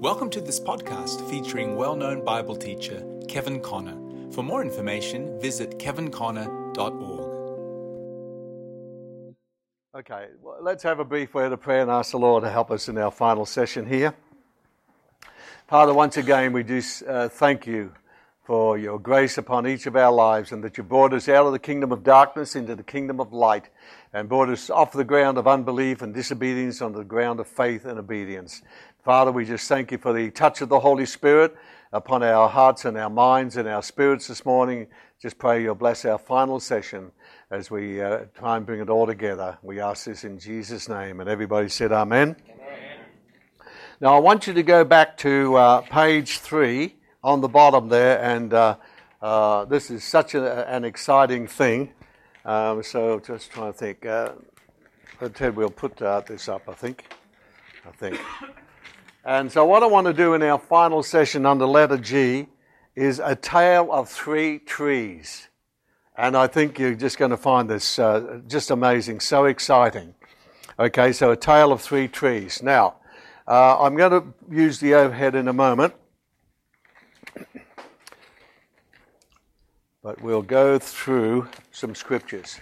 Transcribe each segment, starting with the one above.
Welcome to this podcast featuring well known Bible teacher Kevin Conner. For more information, visit kevinconnor.org. Okay, well, let's have a brief word of prayer and ask the Lord to help us in our final session here. Father, once again, we do uh, thank you for your grace upon each of our lives and that you brought us out of the kingdom of darkness into the kingdom of light and brought us off the ground of unbelief and disobedience onto the ground of faith and obedience. Father, we just thank you for the touch of the Holy Spirit upon our hearts and our minds and our spirits this morning. Just pray you'll bless our final session as we uh, try and bring it all together. We ask this in Jesus' name. And everybody said, Amen. Amen. Now, I want you to go back to uh, page three on the bottom there, and uh, uh, this is such a, an exciting thing. Um, so just trying to think. Uh, Ted, we'll put uh, this up, I think. I think. And so, what I want to do in our final session under letter G is a tale of three trees. And I think you're just going to find this uh, just amazing, so exciting. Okay, so a tale of three trees. Now, uh, I'm going to use the overhead in a moment. But we'll go through some scriptures.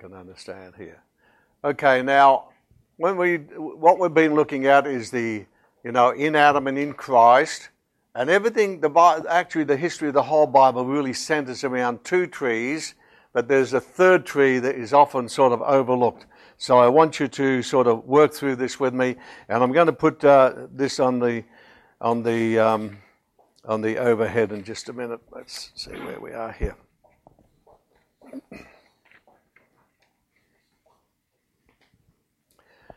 Can understand here. Okay, now when we what we've been looking at is the you know in Adam and in Christ, and everything. The actually the history of the whole Bible really centers around two trees, but there's a third tree that is often sort of overlooked. So I want you to sort of work through this with me, and I'm going to put uh, this on the on the um, on the overhead in just a minute. Let's see where we are here.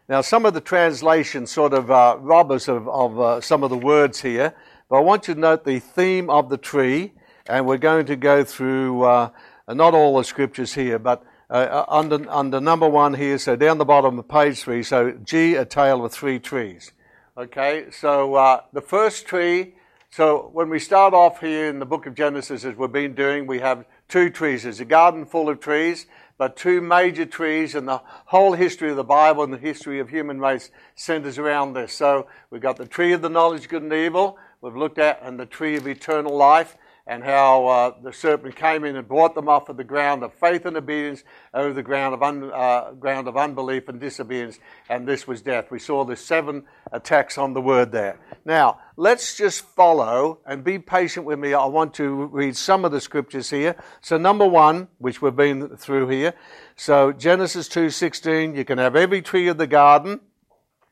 Now, some of the translations sort of uh, rob us of, of uh, some of the words here, but I want you to note the theme of the tree, and we're going to go through uh, not all the scriptures here, but uh, uh, under, under number one here, so down the bottom of page three, so G, a tale of three trees. Okay, so uh, the first tree, so when we start off here in the book of Genesis, as we've been doing, we have two trees. There's a garden full of trees, two major trees, and the whole history of the Bible and the history of human race centers around this. So we've got the tree of the knowledge of good and evil, we've looked at, and the tree of eternal life and how uh, the serpent came in and brought them off of the ground of faith and obedience over the ground of, un, uh, ground of unbelief and disobedience, and this was death. We saw the seven attacks on the word there. Now, let's just follow and be patient with me. I want to read some of the scriptures here. So, number one, which we've been through here. So, Genesis 2.16, you can have every tree of the garden,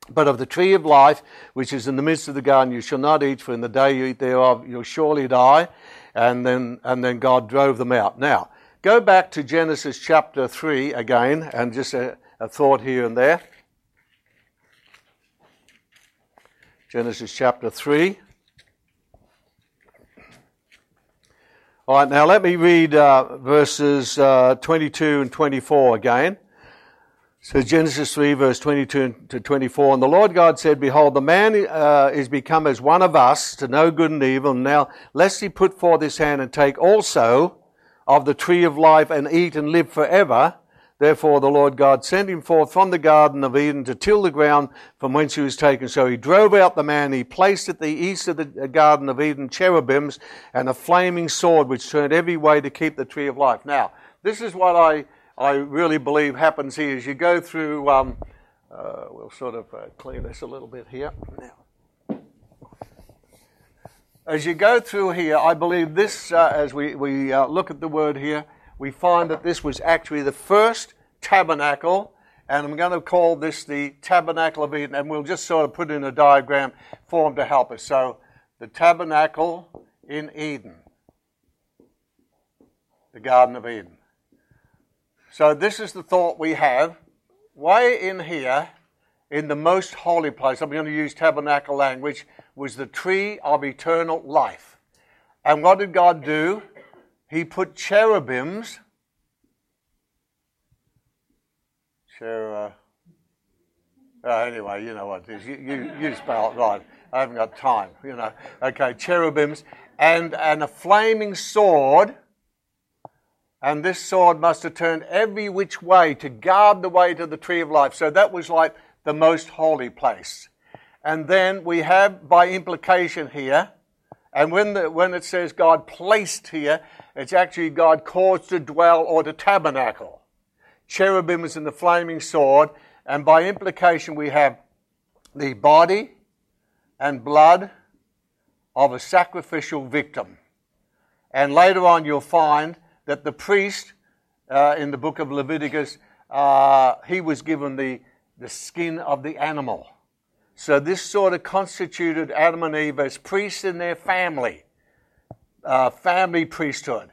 but of the tree of life, which is in the midst of the garden, you shall not eat, for in the day you eat thereof, you'll surely die and then, and then God drove them out. Now, go back to Genesis chapter 3 again, and just a, a thought here and there. Genesis chapter 3. All right, now let me read uh, verses uh, 22 and 24 again. So Genesis 3, verse 22 to 24. And the Lord God said, Behold, the man uh, is become as one of us to know good and evil. Now, lest he put forth his hand and take also of the tree of life and eat and live forever. Therefore, the Lord God sent him forth from the Garden of Eden to till the ground from whence he was taken. So he drove out the man. He placed at the east of the Garden of Eden cherubims and a flaming sword which turned every way to keep the tree of life. Now, this is what I I really believe happens here as you go through, um, uh, we'll sort of uh, clean this a little bit here. Now, as you go through here, I believe this, uh, as we, we uh, look at the word here, we find that this was actually the first tabernacle, and I'm going to call this the tabernacle of Eden, and we'll just sort of put in a diagram form to help us. So, the tabernacle in Eden, the Garden of Eden. So, this is the thought we have. Way in here, in the most holy place, I'm going to use tabernacle language, was the tree of eternal life. And what did God do? He put cherubims. Cher, uh, anyway, you know what it is. You, you, you spell it right. I haven't got time, you know. Okay, cherubims and, and a flaming sword And this sword must have turned every which way to guard the way to the tree of life. So that was like the most holy place. And then we have, by implication here, and when, the, when it says God placed here, it's actually God caused to dwell or to tabernacle. Cherubim is in the flaming sword, and by implication, we have the body and blood of a sacrificial victim. And later on, you'll find that the priest uh, in the book of Leviticus, uh, he was given the, the skin of the animal. So this sort of constituted Adam and Eve as priests in their family, uh, family priesthood.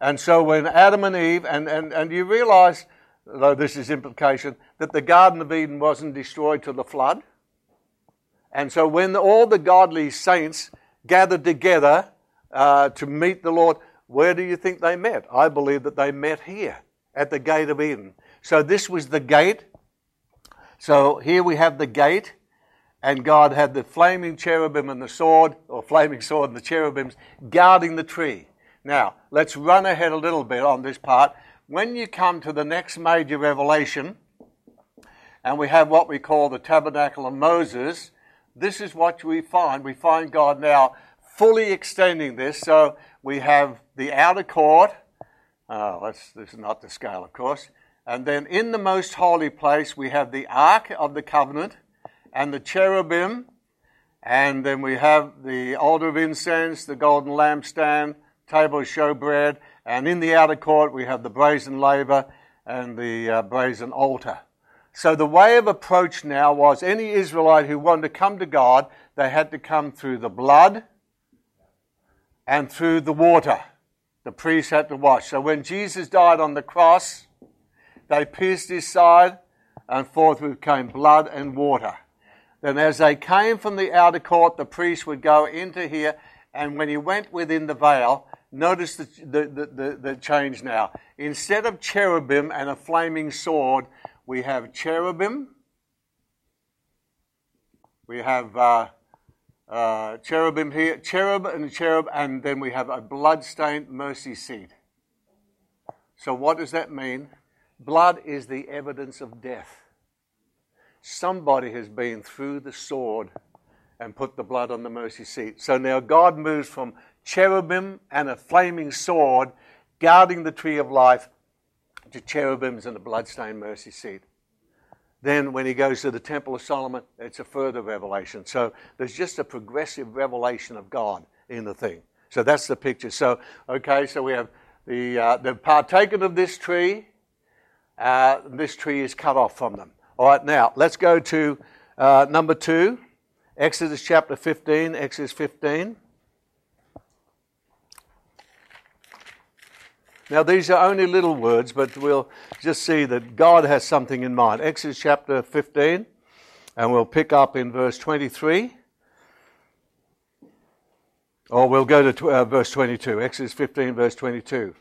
And so when Adam and Eve, and, and, and you realize, though this is implication, that the Garden of Eden wasn't destroyed till the flood. And so when all the godly saints gathered together uh, to meet the Lord, where do you think they met? I believe that they met here at the gate of Eden. So this was the gate. So here we have the gate, and God had the flaming cherubim and the sword, or flaming sword and the cherubims, guarding the tree. Now, let's run ahead a little bit on this part. When you come to the next major revelation, and we have what we call the tabernacle of Moses, this is what we find. We find God now fully extending this. So we have the outer court. Oh, this is not the scale, of course. And then in the most holy place, we have the Ark of the Covenant and the cherubim. And then we have the altar of incense, the golden lampstand, table of showbread. And in the outer court, we have the brazen laver and the uh, brazen altar. So the way of approach now was any Israelite who wanted to come to God, they had to come through the blood and through the water. The priest had to wash. So when Jesus died on the cross, they pierced his side, and forthwith came blood and water. Then, as they came from the outer court, the priest would go into here, and when he went within the veil, notice the, the, the, the, change now. Instead of cherubim and a flaming sword, we have cherubim, we have uh, uh, cherubim here, cherub and cherub, and then we have a blood-stained mercy seat. So, what does that mean? Blood is the evidence of death. Somebody has been through the sword and put the blood on the mercy seat. So now God moves from cherubim and a flaming sword guarding the tree of life to cherubims and a bloodstained mercy seat. Then, when he goes to the Temple of Solomon, it's a further revelation. So, there's just a progressive revelation of God in the thing. So, that's the picture. So, okay, so we have the, uh, the partaken of this tree. Uh, this tree is cut off from them. All right, now let's go to uh, number two, Exodus chapter 15. Exodus 15. Now, these are only little words, but we'll just see that God has something in mind. Exodus chapter 15, and we'll pick up in verse 23. Or we'll go to uh, verse 22. Exodus 15, verse 22.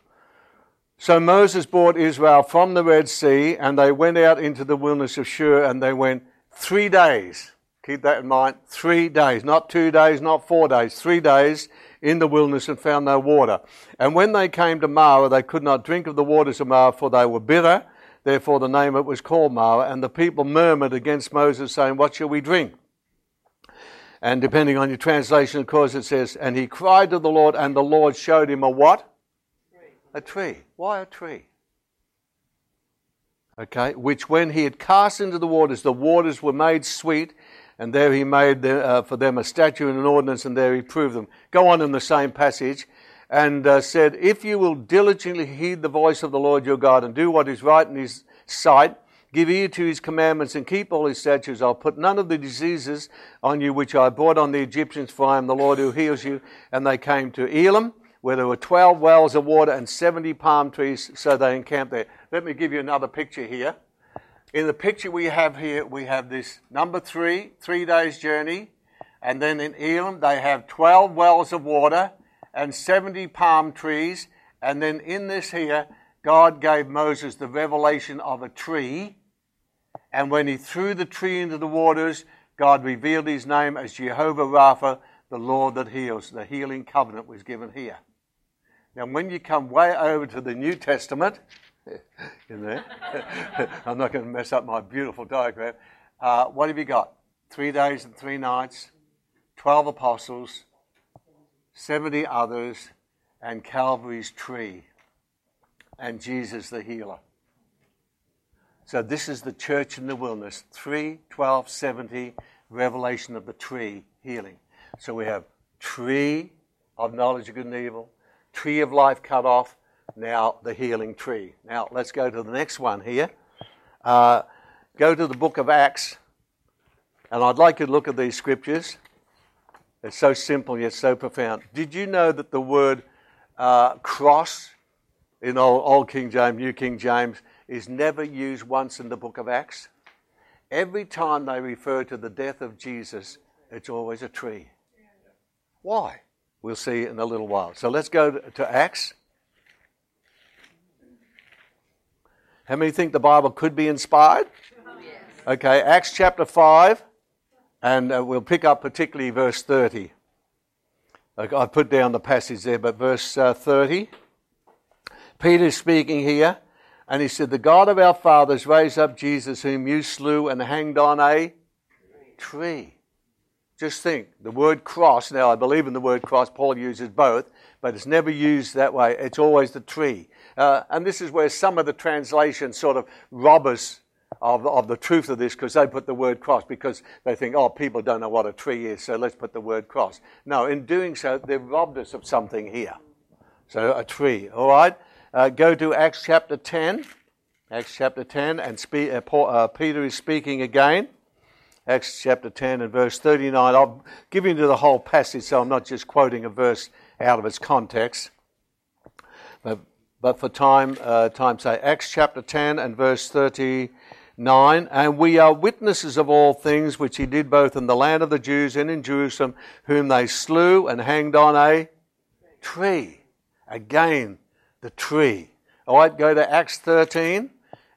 So Moses brought Israel from the Red Sea, and they went out into the wilderness of Shur, and they went three days. Keep that in mind. Three days. Not two days, not four days. Three days in the wilderness and found no water. And when they came to Marah, they could not drink of the waters of Marah, for they were bitter. Therefore, the name it was called Marah. And the people murmured against Moses, saying, What shall we drink? And depending on your translation, of course, it says, And he cried to the Lord, and the Lord showed him a what? A tree. Why a tree? Okay, which when he had cast into the waters, the waters were made sweet, and there he made the, uh, for them a statute and an ordinance, and there he proved them. Go on in the same passage, and uh, said, If you will diligently heed the voice of the Lord your God, and do what is right in his sight, give ear to his commandments, and keep all his statutes, I'll put none of the diseases on you which I brought on the Egyptians, for I am the Lord who heals you. And they came to Elim, where there were 12 wells of water and 70 palm trees, so they encamped there. Let me give you another picture here. In the picture we have here, we have this number three, three days journey. And then in Elim, they have 12 wells of water and 70 palm trees. And then in this here, God gave Moses the revelation of a tree. And when he threw the tree into the waters, God revealed his name as Jehovah Rapha, the Lord that heals. The healing covenant was given here. Now, when you come way over to the New Testament, in there, I'm not going to mess up my beautiful diagram. Uh, what have you got? Three days and three nights, 12 apostles, 70 others, and Calvary's tree, and Jesus the healer. So, this is the church in the wilderness 3, 12, 70, revelation of the tree, healing. So, we have tree of knowledge of good and evil, tree of life cut off, now the healing tree. Now, let's go to the next one here. Uh, go to the book of Acts, and I'd like you to look at these scriptures. It's so simple yet so profound. Did you know that the word uh, cross in old, old King James, New King James, is never used once in the book of Acts? Every time they refer to the death of Jesus, it's always a tree. Why? We'll see in a little while. So let's go to Acts. How many think the Bible could be inspired? Yes. Okay, Acts chapter 5, and uh, we'll pick up particularly verse 30. I've put down the passage there, but verse uh, 30. Peter's speaking here, and he said, The God of our fathers raised up Jesus, whom you slew and hanged on a tree. Just think, the word cross, now I believe in the word cross, Paul uses both, but it's never used that way. It's always the tree. Uh, and this is where some of the translations sort of rob us of, of the truth of this because they put the word cross because they think, oh, people don't know what a tree is, so let's put the word cross. No, in doing so, they've robbed us of something here. So a tree, all right? Uh, go to Acts chapter 10. Acts chapter 10, and spe- uh, Paul, uh, Peter is speaking again. Acts chapter 10 and verse 39. I'll give you the whole passage, so I'm not just quoting a verse out of its context. But, but for time, uh, time's sake, Acts chapter 10 and verse 39. And we are witnesses of all things which he did both in the land of the Jews and in Jerusalem, whom they slew and hanged on a tree. Again, the tree. All right, go to Acts 13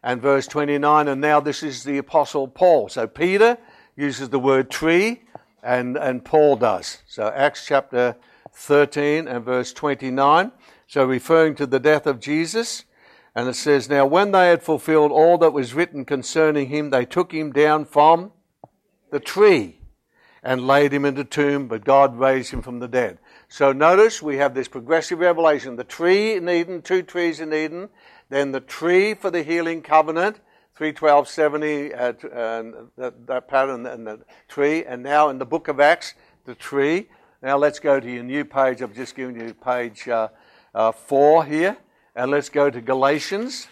and verse 29. And now this is the Apostle Paul. So Peter uses the word tree, and, and Paul does. So Acts chapter 13 and verse 29. So referring to the death of Jesus. And it says, Now when they had fulfilled all that was written concerning him, they took him down from the tree and laid him in the tomb, but God raised him from the dead. So notice we have this progressive revelation the tree in Eden, two trees in Eden, then the tree for the healing covenant, 31270, uh, and that, that pattern and the tree, and now in the book of Acts, the tree. Now let's go to your new page. I've just given you page uh, uh, 4 here, and let's go to Galatians.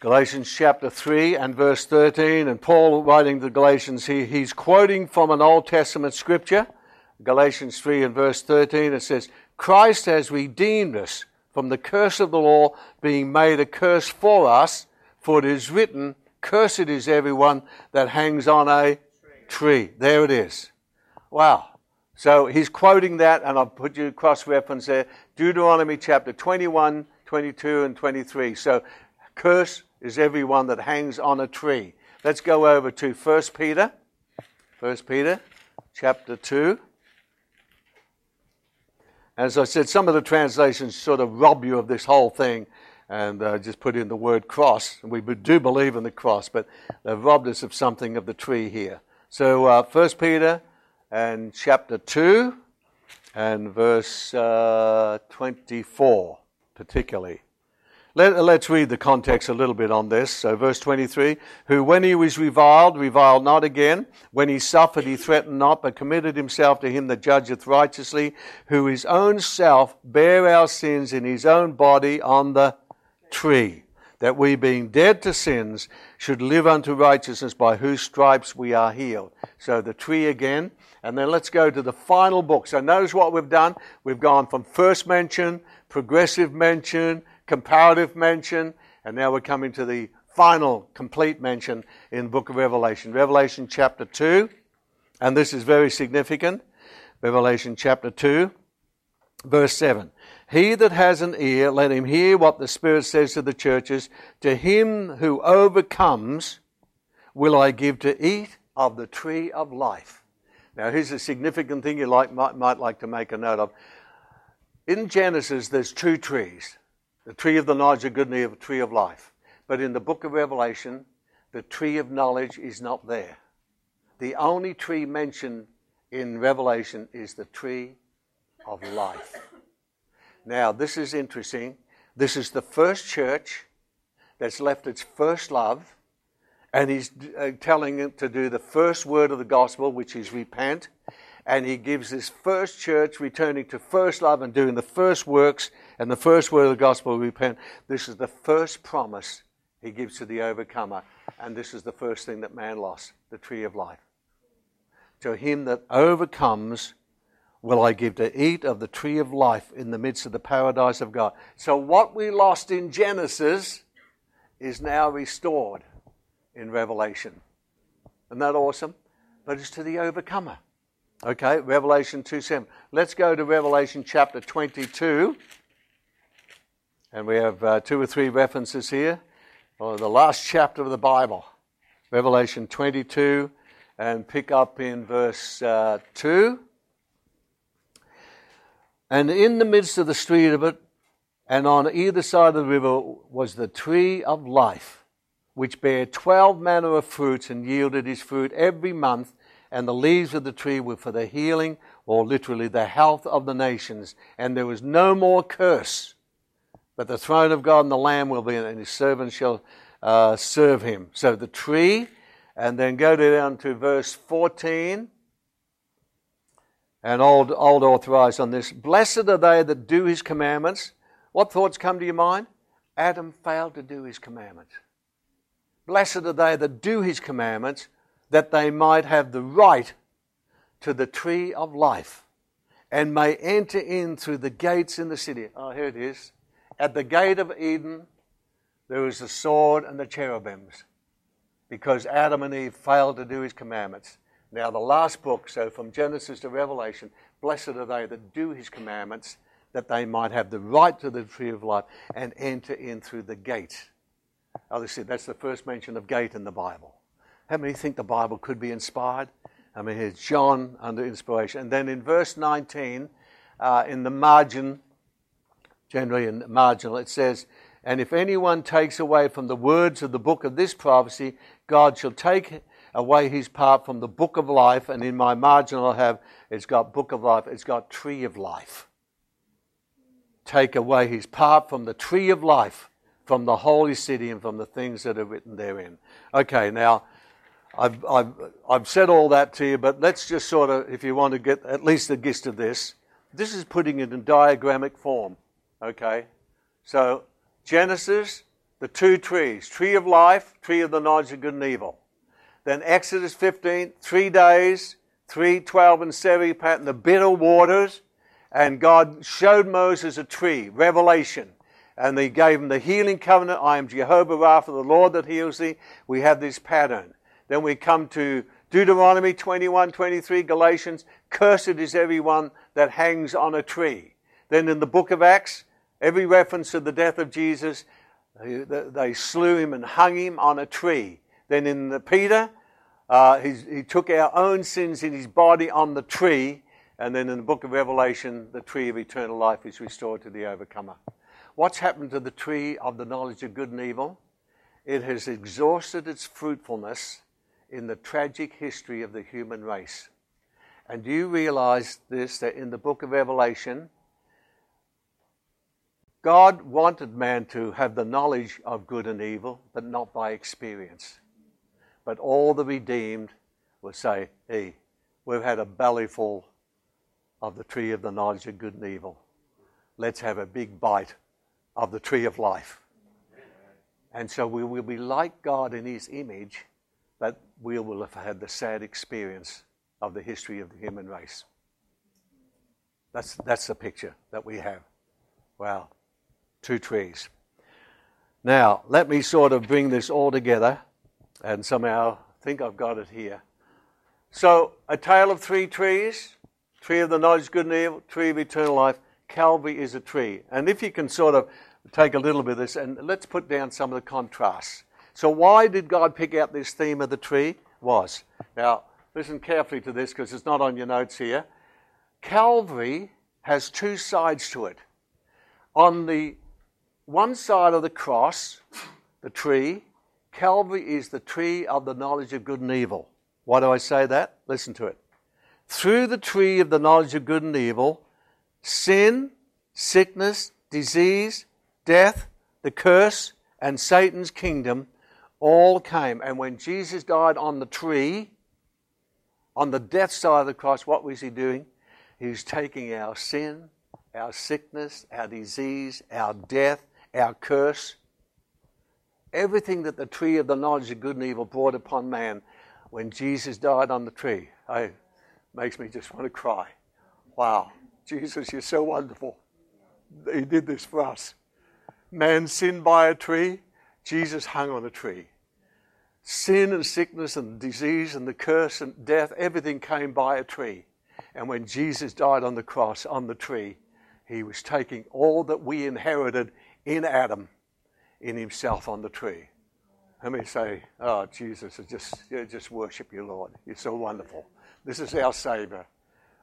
Galatians chapter 3 and verse 13, and Paul writing to the Galatians, he, he's quoting from an Old Testament scripture. Galatians 3 and verse 13, it says, Christ has redeemed us from the curse of the law, being made a curse for us, for it is written, Cursed is everyone that hangs on a tree. There it is. Wow. So he's quoting that, and I'll put you cross reference there Deuteronomy chapter 21, 22, and 23. So, curse is everyone that hangs on a tree. Let's go over to 1 Peter. 1 Peter chapter 2. As I said, some of the translations sort of rob you of this whole thing and uh, just put in the word cross. We do believe in the cross, but they've robbed us of something of the tree here. So, uh, 1 Peter and chapter 2 and verse uh, 24, particularly. Let, us read the context a little bit on this. So, verse 23 Who, when he was reviled, reviled not again. When he suffered, he threatened not, but committed himself to him that judgeth righteously, who his own self bare our sins in his own body on the tree, that we, being dead to sins, should live unto righteousness, by whose stripes we are healed. So, the tree again. And then let's go to the final book. So, notice what we've done. We've gone from first mention, progressive mention, comparative mention, and now we're coming to the final complete mention in the book of Revelation. Revelation chapter 2, and this is very significant. Revelation chapter 2, verse 7. He that has an ear, let him hear what the Spirit says to the churches. To him who overcomes, will I give to eat of the tree of life. Now, here's a significant thing you like, might, might like to make a note of. In Genesis, there's two trees the tree of the knowledge of good and evil, tree of life. But in the book of Revelation, the tree of knowledge is not there. The only tree mentioned in Revelation is the tree of life. Now, this is interesting. This is the first church that's left its first love, and he's uh, telling it to do the first word of the gospel, which is repent. And he gives this first church returning to first love and doing the first works and the first word of the gospel, repent. This is the first promise he gives to the overcomer. And this is the first thing that man lost the tree of life. To him that overcomes, will I give to eat of the tree of life in the midst of the paradise of God. So, what we lost in Genesis is now restored in Revelation. Isn't that awesome? But it's to the overcomer. Okay, Revelation 2 7. Let's go to Revelation chapter 22. And we have uh, two or three references here. Well, the last chapter of the Bible, Revelation 22, and pick up in verse uh, 2. And in the midst of the street of it, and on either side of the river, was the tree of life, which bare twelve manner of fruits and yielded his fruit every month. And the leaves of the tree were for the healing, or literally the health of the nations. And there was no more curse, but the throne of God and the Lamb will be and his servants shall uh, serve him. So the tree, and then go down to verse 14 and old, old authorized on this. Blessed are they that do his commandments. What thoughts come to your mind? Adam failed to do his commandments. Blessed are they that do his commandments, that they might have the right to the tree of life and may enter in through the gates in the city. Oh, here it is. At the gate of Eden, there was the sword and the cherubims because Adam and Eve failed to do his commandments. Now, the last book, so from Genesis to Revelation, blessed are they that do his commandments, that they might have the right to the tree of life and enter in through the gate. Obviously, that's the first mention of gate in the Bible. How many think the Bible could be inspired? I mean, here's John under inspiration. And then in verse 19, uh, in the margin, generally in marginal, it says, And if anyone takes away from the words of the book of this prophecy, God shall take away his part from the book of life, and in my marginal, I'll have, it's got book of life, it's got tree of life. Take away his part from the tree of life, from the holy city, and from the things that are written therein. Okay, now, I've, I've, I've said all that to you, but let's just sort of, if you want to get at least the gist of this, this is putting it in diagrammic form. Okay? So, Genesis, the two trees tree of life, tree of the knowledge of good and evil. Then Exodus 15, three days, 3, 12, and 7, in the bitter waters. And God showed Moses a tree, revelation. And he gave him the healing covenant. I am Jehovah Rapha, the Lord that heals thee. We have this pattern. Then we come to Deuteronomy 21, 23, Galatians. Cursed is everyone that hangs on a tree. Then in the book of Acts, every reference to the death of Jesus, they slew him and hung him on a tree. Then in the Peter, uh, he took our own sins in his body on the tree. And then in the book of Revelation, the tree of eternal life is restored to the overcomer. What's happened to the tree of the knowledge of good and evil? It has exhausted its fruitfulness in the tragic history of the human race. And do you realize this that in the book of Revelation, God wanted man to have the knowledge of good and evil, but not by experience. But all the redeemed will say, hey, we've had a bellyful of the tree of the knowledge of good and evil. Let's have a big bite of the tree of life. And so we will be like God in his image, but we will have had the sad experience of the history of the human race. That's, that's the picture that we have. Wow. Two trees. Now, let me sort of bring this all together and somehow think I've got it here. So, a tale of three trees tree of the knowledge of good and evil, tree of eternal life. Calvary is a tree. And if you can sort of take a little bit of this and let's put down some of the contrasts. So, why did God pick out this theme of the tree? Was now listen carefully to this because it's not on your notes here. Calvary has two sides to it. On the one side of the cross, the tree, Calvary is the tree of the knowledge of good and evil. Why do I say that? Listen to it. Through the tree of the knowledge of good and evil, sin, sickness, disease, death, the curse, and Satan's kingdom all came. And when Jesus died on the tree, on the death side of the cross, what was he doing? He was taking our sin, our sickness, our disease, our death, our curse, everything that the tree of the knowledge of good and evil brought upon man when Jesus died on the tree. It makes me just want to cry. Wow, Jesus, you're so wonderful. He did this for us. Man sinned by a tree, Jesus hung on a tree. Sin and sickness and disease and the curse and death, everything came by a tree. And when Jesus died on the cross, on the tree, he was taking all that we inherited in Adam in himself on the tree. Let me say, oh, Jesus, I just, just worship you, Lord. You're so wonderful. This is our Savior.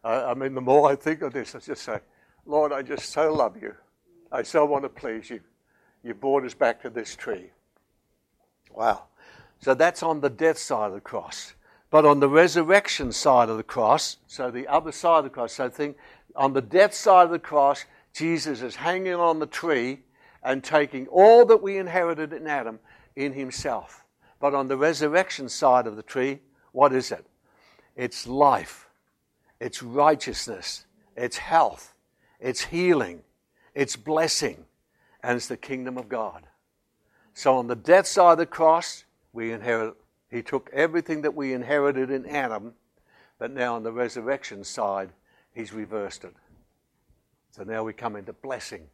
Uh, I mean, the more I think of this, I just say, Lord, I just so love you. I so want to please you. You brought us back to this tree. Wow. So that's on the death side of the cross. But on the resurrection side of the cross, so the other side of the cross, so think on the death side of the cross, Jesus is hanging on the tree and taking all that we inherited in Adam in himself. But on the resurrection side of the tree, what is it? It's life, it's righteousness, it's health, it's healing, it's blessing, and it's the kingdom of God. So on the death side of the cross, we inherit he took everything that we inherited in Adam, but now on the resurrection side, he's reversed it. So now we come into blessing,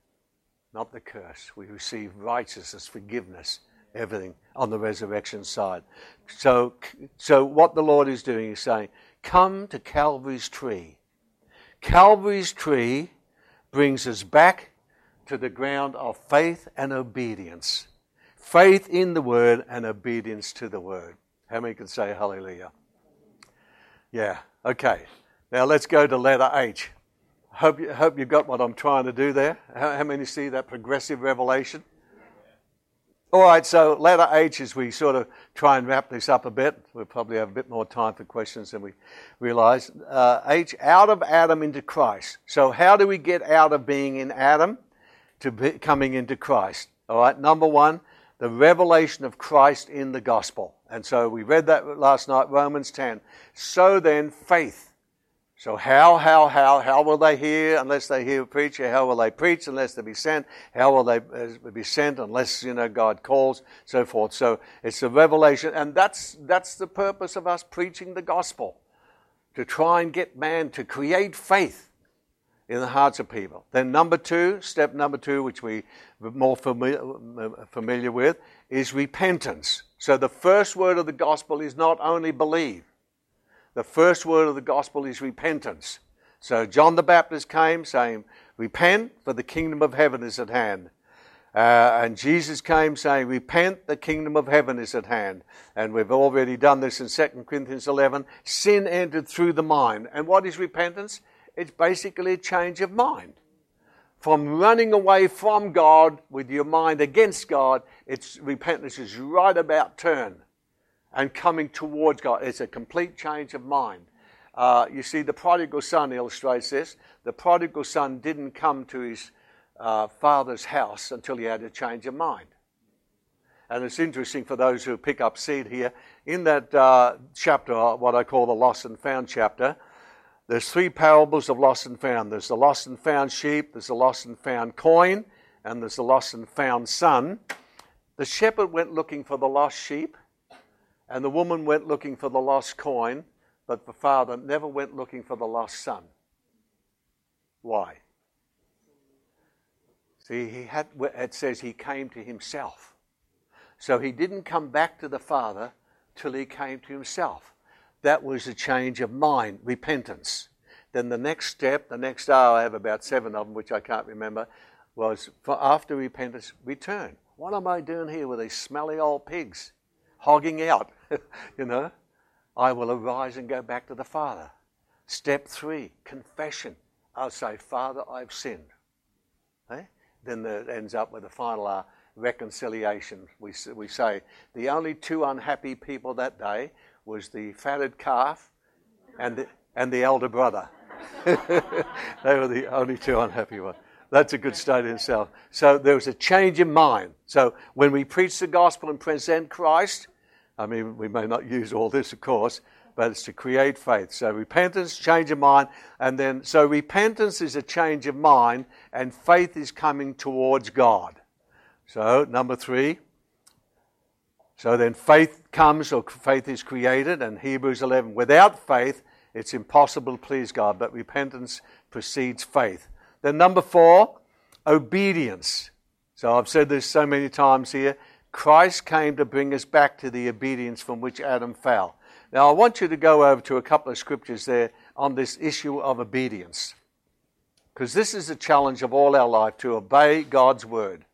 not the curse. We receive righteousness, forgiveness, everything on the resurrection side. So, so what the Lord is doing is saying, come to Calvary's tree. Calvary's tree brings us back to the ground of faith and obedience. Faith in the word and obedience to the word. How many can say hallelujah? Yeah, okay. Now let's go to letter H. Hope you, hope you got what I'm trying to do there. How, how many see that progressive revelation? All right, so letter H as we sort of try and wrap this up a bit. We'll probably have a bit more time for questions than we realize. Uh, H, out of Adam into Christ. So, how do we get out of being in Adam to be, coming into Christ? All right, number one, the revelation of Christ in the gospel. And so we read that last night, Romans 10. So then, faith. So how, how, how, how will they hear unless they hear a preacher? How will they preach unless they be sent? How will they uh, be sent unless, you know, God calls, so forth. So it's a revelation, and that's, that's the purpose of us preaching the gospel. To try and get man to create faith in the hearts of people. Then number two, step number two, which we are more familiar, familiar with, is repentance. So the first word of the gospel is not only believe. The first word of the gospel is repentance. So John the Baptist came saying, Repent, for the kingdom of heaven is at hand. Uh, and Jesus came saying, Repent, the kingdom of heaven is at hand. And we've already done this in 2 Corinthians 11. Sin entered through the mind. And what is repentance? It's basically a change of mind. From running away from God with your mind against God, it's repentance is right about turn and coming towards God. It's a complete change of mind. Uh, you see, the prodigal son illustrates this. The prodigal son didn't come to his uh, father's house until he had a change of mind. And it's interesting for those who pick up seed here. In that uh, chapter, what I call the lost and found chapter, there's three parables of lost and found. There's the lost and found sheep, there's the lost and found coin, and there's the lost and found son. The shepherd went looking for the lost sheep, and the woman went looking for the lost coin, but the father never went looking for the lost son. Why? See, he had, it says he came to himself. So he didn't come back to the father till he came to himself. That was a change of mind, repentance. Then the next step, the next hour, I have about seven of them, which I can't remember, was for after repentance, return. What am I doing here with these smelly old pigs hogging out? you know, I will arise and go back to the Father. Step three, confession. I'll say, Father, I've sinned. Eh? Then it ends up with the final uh, reconciliation. We, we say the only two unhappy people that day was the fatted calf and the, and the elder brother. they were the only two unhappy ones. That's a good state in itself. So there was a change in mind. So when we preach the gospel and present Christ, I mean, we may not use all this, of course, but it's to create faith. So repentance, change of mind, and then so repentance is a change of mind, and faith is coming towards God. So number three. So then faith comes, or faith is created, and Hebrews 11. Without faith, it's impossible to please God, but repentance precedes faith. Then number four, obedience. So I've said this so many times here. Christ came to bring us back to the obedience from which Adam fell. Now, I want you to go over to a couple of scriptures there on this issue of obedience. Because this is the challenge of all our life to obey God's word.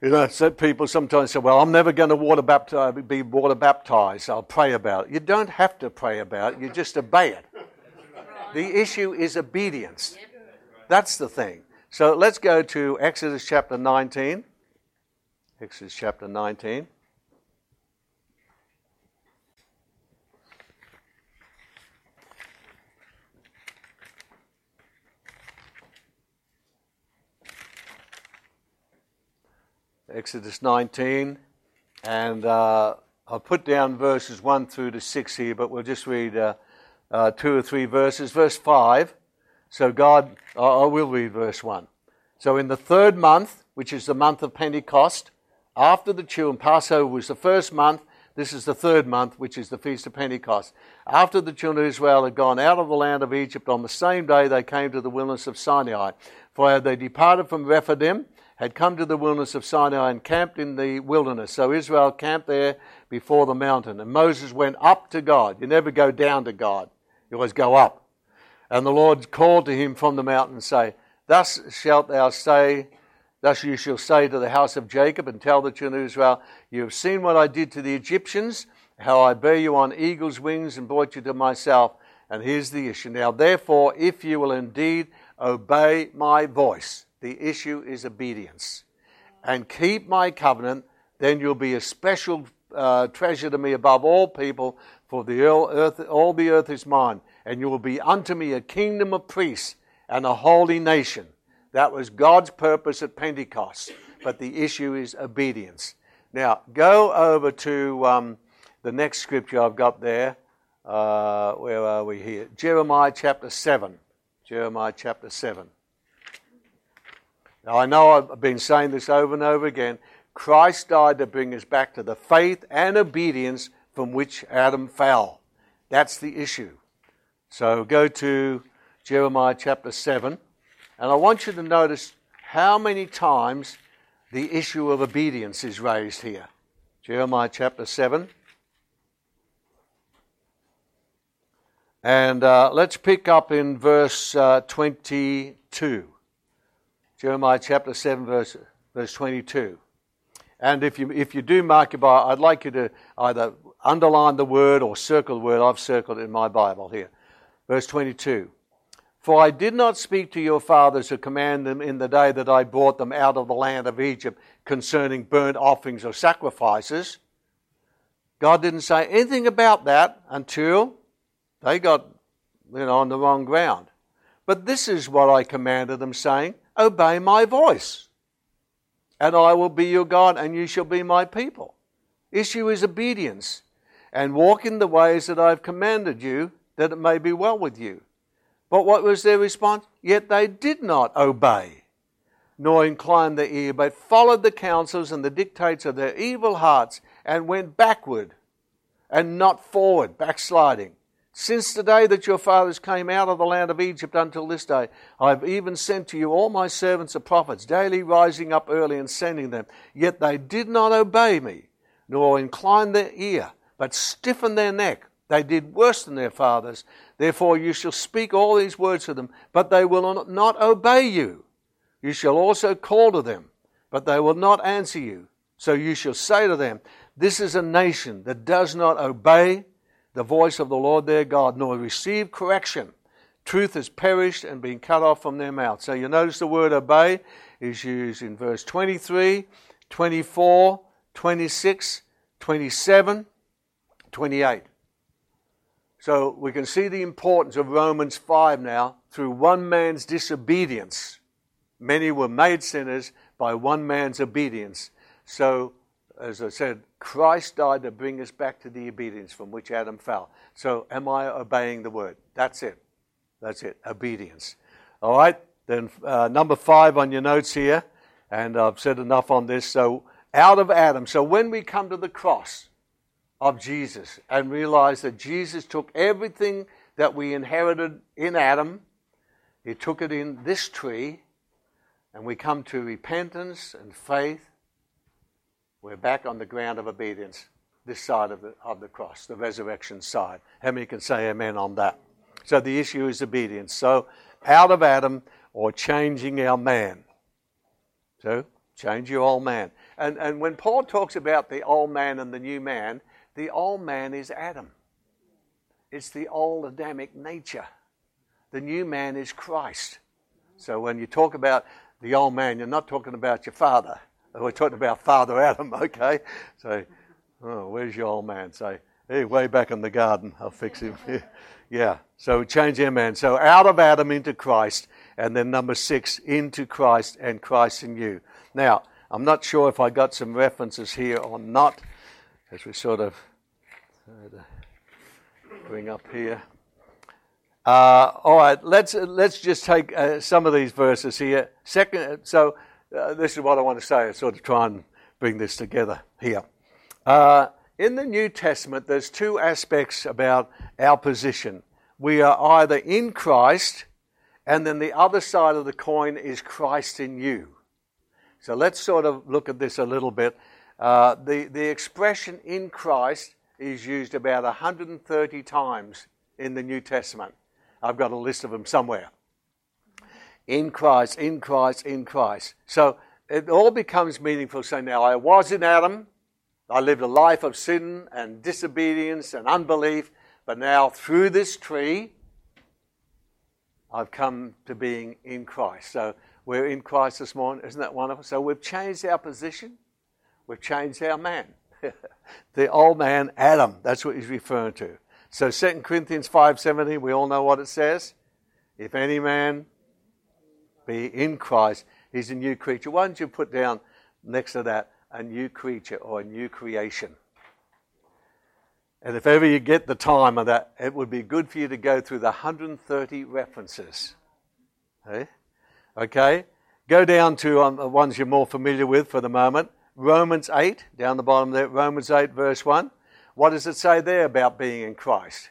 You know, so people sometimes say, Well, I'm never going to water baptize, be water baptized. I'll pray about it. You don't have to pray about it, you just obey it. The issue is obedience. That's the thing. So let's go to Exodus chapter 19. Exodus chapter 19. Exodus 19, and uh, I'll put down verses 1 through to 6 here, but we'll just read uh, uh, two or three verses. Verse 5. So, God, I will read verse 1. So, in the third month, which is the month of Pentecost, after the children, Passover was the first month, this is the third month, which is the Feast of Pentecost. After the children of Israel had gone out of the land of Egypt, on the same day they came to the wilderness of Sinai. For they departed from Rephidim had come to the wilderness of Sinai and camped in the wilderness. So Israel camped there before the mountain. And Moses went up to God. You never go down to God, you always go up. And the Lord called to him from the mountain and say, Thus shalt thou say, thus you shall say to the house of Jacob and tell the children of Israel, You have seen what I did to the Egyptians, how I bear you on eagle's wings and brought you to myself. And here's the issue. Now, therefore, if you will indeed obey my voice, the issue is obedience. And keep my covenant, then you'll be a special uh, treasure to me above all people, for the earth, all the earth is mine. And you will be unto me a kingdom of priests and a holy nation. That was God's purpose at Pentecost. But the issue is obedience. Now, go over to um, the next scripture I've got there. Uh, where are we here? Jeremiah chapter 7. Jeremiah chapter 7. Now, I know I've been saying this over and over again. Christ died to bring us back to the faith and obedience from which Adam fell. That's the issue. So go to Jeremiah chapter 7, and I want you to notice how many times the issue of obedience is raised here. Jeremiah chapter 7. And uh, let's pick up in verse uh, 22. Jeremiah chapter 7, verse, verse 22. And if you, if you do mark your Bible, I'd like you to either underline the word or circle the word. I've circled it in my Bible here. Verse 22. For I did not speak to your fathers to command them in the day that I brought them out of the land of Egypt concerning burnt offerings or sacrifices. God didn't say anything about that until they got you know, on the wrong ground. But this is what I commanded them, saying, Obey my voice, and I will be your God, and you shall be my people. Issue is obedience, and walk in the ways that I have commanded you, that it may be well with you. But what was their response? Yet they did not obey, nor incline their ear, but followed the counsels and the dictates of their evil hearts, and went backward, and not forward, backsliding. Since the day that your fathers came out of the land of Egypt until this day, I have even sent to you all my servants the prophets, daily rising up early and sending them. Yet they did not obey me, nor incline their ear, but stiffened their neck. They did worse than their fathers. Therefore you shall speak all these words to them, but they will not obey you. You shall also call to them, but they will not answer you. So you shall say to them, This is a nation that does not obey the voice of the Lord their God, nor receive correction. Truth has perished and been cut off from their mouth. So you notice the word obey is used in verse 23, 24, 26, 27, 28. So we can see the importance of Romans 5 now through one man's disobedience. Many were made sinners by one man's obedience. So, as I said, Christ died to bring us back to the obedience from which Adam fell. So, am I obeying the word? That's it. That's it. Obedience. All right. Then, uh, number five on your notes here, and I've said enough on this. So, out of Adam. So, when we come to the cross of Jesus and realize that Jesus took everything that we inherited in Adam, He took it in this tree, and we come to repentance and faith we're back on the ground of obedience, this side of the, of the cross, the resurrection side. How many can say amen on that? So the issue is obedience. So out of Adam or changing our man. So change your old man. And, and when Paul talks about the old man and the new man, the old man is Adam. It's the old Adamic nature. The new man is Christ. So when you talk about the old man, you're not talking about your father. Oh, we're talking about Father Adam, okay? So, oh, where's your old man? Say, hey, way back in the garden, I'll fix him. yeah, so change our man. So out of Adam into Christ, and then number six, into Christ and Christ in you. Now, I'm not sure if I got some references here or not, as we sort of uh, bring up here. Uh, all right, let's let's just take uh, some of these verses here. Second, so uh, this is what I want to say, sort of try and bring this together here. Uh, in the New Testament, there's two aspects about our position. We are either in Christ, and then the other side of the coin is Christ in you. So let's sort of look at this a little bit. Uh, the, the expression in Christ is used about 130 times in the New Testament. I've got a list of them somewhere in Christ, in Christ, in Christ. So it all becomes meaningful. So now I was in Adam, I lived a life of sin and disobedience and unbelief, but now through this tree, I've come to being in Christ. So we're in Christ this morning. Isn't that wonderful? So we've changed our position, we've changed our man. the old man, Adam, that's what he's referring to. So 2 Corinthians 5.17, we all know what it says. If any man be in Christ, he's a new creature. Why don't you put down next to that a new creature or a new creation? And if ever you get the time of that, it would be good for you to go through the 130 references. Okay? okay? Go down to um, the ones you're more familiar with for the moment. Romans 8, down the bottom there, Romans 8, verse 1. What does it say there about being in Christ?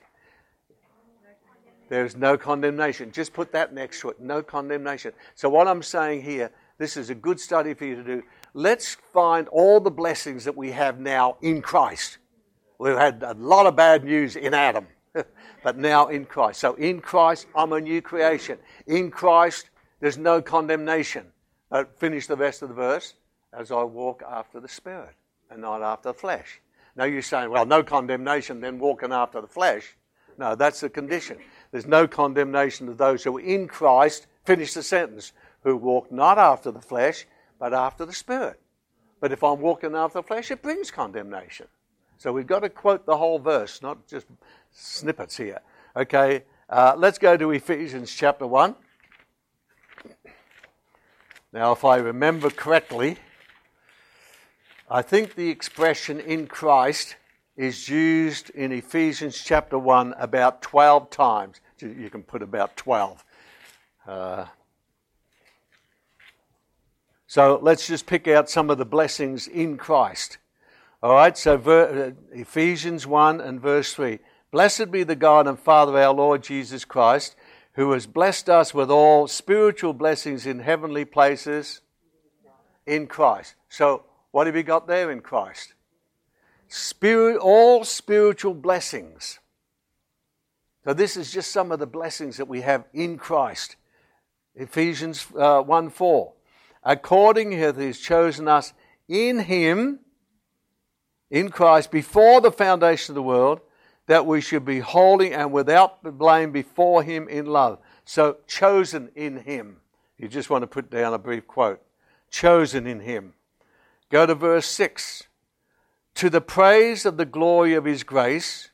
There is no condemnation. Just put that next to it. No condemnation. So, what I'm saying here, this is a good study for you to do. Let's find all the blessings that we have now in Christ. We've had a lot of bad news in Adam, but now in Christ. So, in Christ, I'm a new creation. In Christ, there's no condemnation. But finish the rest of the verse as I walk after the Spirit and not after the flesh. Now, you're saying, well, no condemnation, then walking after the flesh. No, that's the condition. There's no condemnation to those who are in Christ, finish the sentence, who walk not after the flesh, but after the Spirit. But if I'm walking after the flesh, it brings condemnation. So we've got to quote the whole verse, not just snippets here. Okay, uh, let's go to Ephesians chapter 1. Now, if I remember correctly, I think the expression in Christ is used in Ephesians chapter 1 about 12 times. You can put about 12. Uh, so let's just pick out some of the blessings in Christ. All right, so ver- uh, Ephesians 1 and verse 3. Blessed be the God and Father our Lord Jesus Christ, who has blessed us with all spiritual blessings in heavenly places in Christ. So, what have you got there in Christ? Spirit, all spiritual blessings. So, this is just some of the blessings that we have in Christ. Ephesians uh, 1 4. According as He has chosen us in Him, in Christ before the foundation of the world, that we should be holy and without blame before Him in love. So, chosen in Him. You just want to put down a brief quote. Chosen in Him. Go to verse 6. To the praise of the glory of His grace,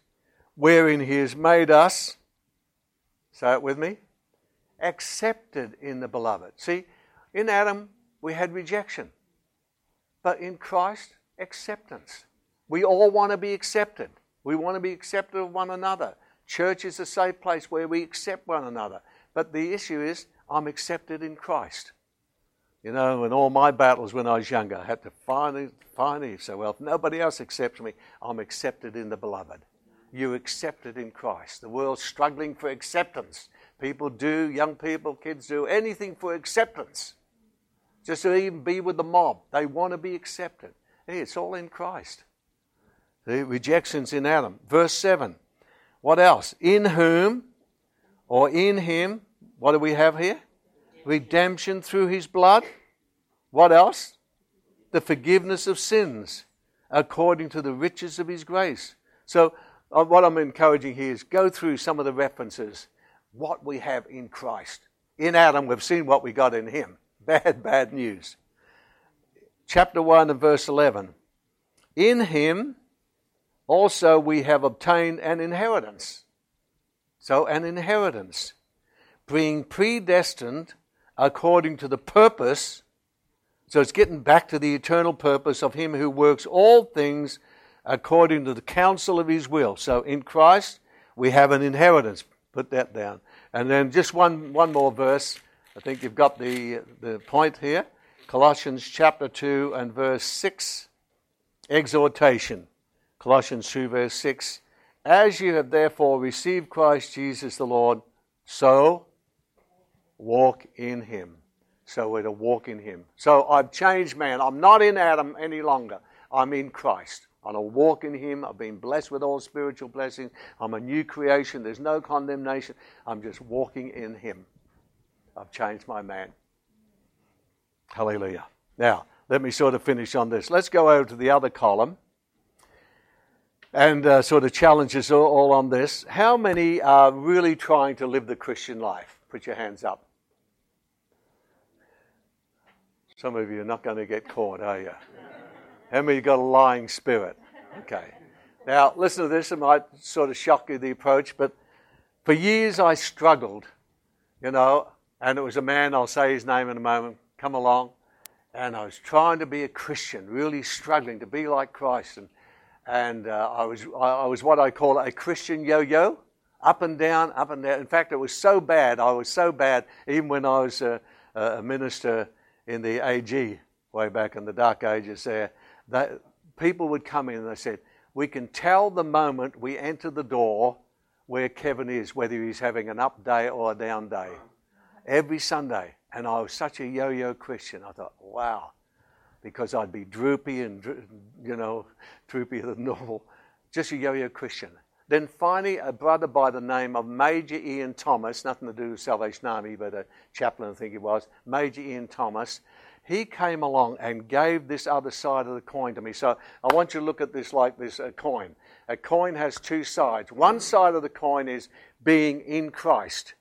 wherein He has made us, say it with me, accepted in the beloved. See, in Adam, we had rejection. But in Christ, acceptance. We all want to be accepted. We want to be accepted of one another. Church is a safe place where we accept one another. But the issue is, I'm accepted in Christ. You know, in all my battles when I was younger, I had to finally, finally say, well, if nobody else accepts me, I'm accepted in the beloved. You accepted in Christ. The world's struggling for acceptance. People do, young people, kids do, anything for acceptance. Just to even be with the mob. They want to be accepted. Hey, it's all in Christ. The rejection's in Adam. Verse 7. What else? In whom or in him, what do we have here? Redemption through his blood. What else? The forgiveness of sins according to the riches of his grace. So, uh, what I'm encouraging here is go through some of the references, what we have in Christ. In Adam, we've seen what we got in him. Bad, bad news. Chapter 1 and verse 11. In him also we have obtained an inheritance. So, an inheritance, being predestined according to the purpose. So, it's getting back to the eternal purpose of Him who works all things according to the counsel of His will. So, in Christ, we have an inheritance. Put that down. And then just one, one more verse. I think you've got the, the point here. Colossians chapter 2 and verse 6. Exhortation. Colossians 2, verse 6. As you have therefore received Christ Jesus the Lord, so walk in him. So we're to walk in him. So I've changed man. I'm not in Adam any longer. I'm in Christ. I'm a walk in him. I've been blessed with all spiritual blessings. I'm a new creation. There's no condemnation. I'm just walking in him. I've changed my man. Hallelujah. Now, let me sort of finish on this. Let's go over to the other column and uh, sort of challenges all, all on this. How many are really trying to live the Christian life? Put your hands up. Some of you are not going to get caught, are you? How many got a lying spirit? Okay. Now, listen to this. It might sort of shock you, the approach, but for years I struggled, you know, and it was a man, I'll say his name in a moment, come along, and I was trying to be a Christian, really struggling to be like Christ. And and uh, I was I was what I call a Christian yo-yo, up and down, up and down. In fact, it was so bad. I was so bad even when I was a, a minister in the AG way back in the dark ages. There, that people would come in and they said, "We can tell the moment we enter the door where Kevin is, whether he's having an up day or a down day." Every Sunday, and I was such a yo-yo Christian. I thought, "Wow." because I'd be droopy and, you know, droopier than normal. Just a yo yo Christian. Then finally, a brother by the name of Major Ian Thomas, nothing to do with Salvation Army, but a chaplain, I think he was, Major Ian Thomas, he came along and gave this other side of the coin to me. So I want you to look at this like this a coin. A coin has two sides. One side of the coin is being in Christ.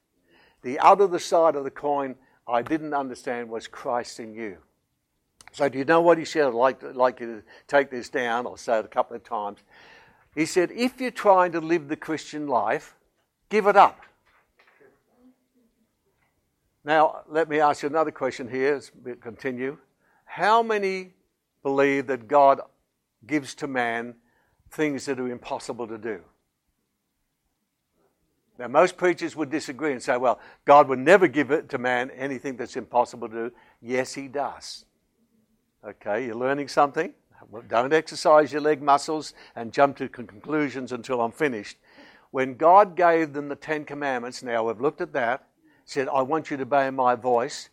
The other side of the coin I didn't understand was Christ in you. So, do you know what he said? I'd like, like you to take this down. I'll say it a couple of times. He said, If you're trying to live the Christian life, give it up. Now, let me ask you another question here as we continue. How many believe that God gives to man things that are impossible to do? Now, most preachers would disagree and say, well, God would never give it to man anything that's impossible to do. Yes, he does. Okay, you're learning something. Don't exercise your leg muscles and jump to conclusions until I'm finished. When God gave them the Ten Commandments, now we've looked at that, said, I want you to obey my voice.